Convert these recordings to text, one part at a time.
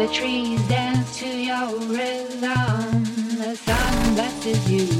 The trees dance to your pride.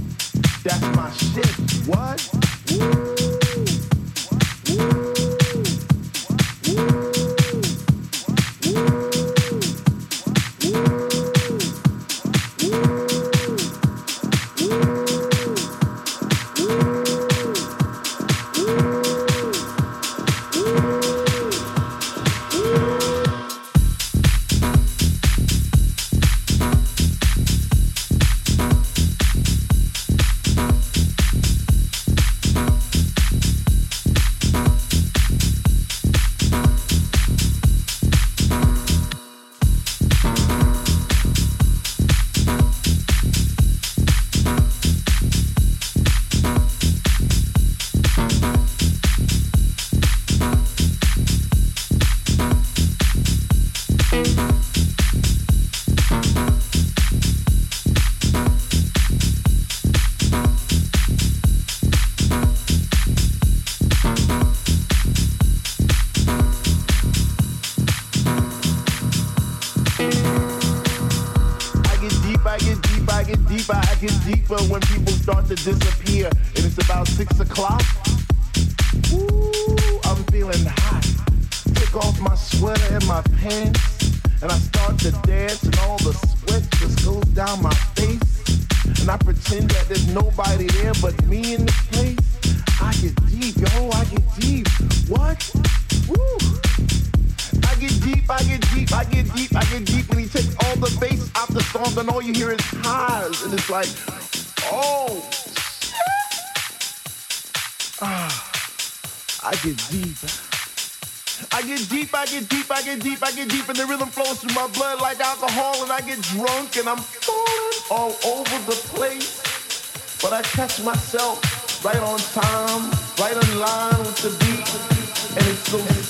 That's my shit. What? catch myself right on time, right in line with the beat, and it's so.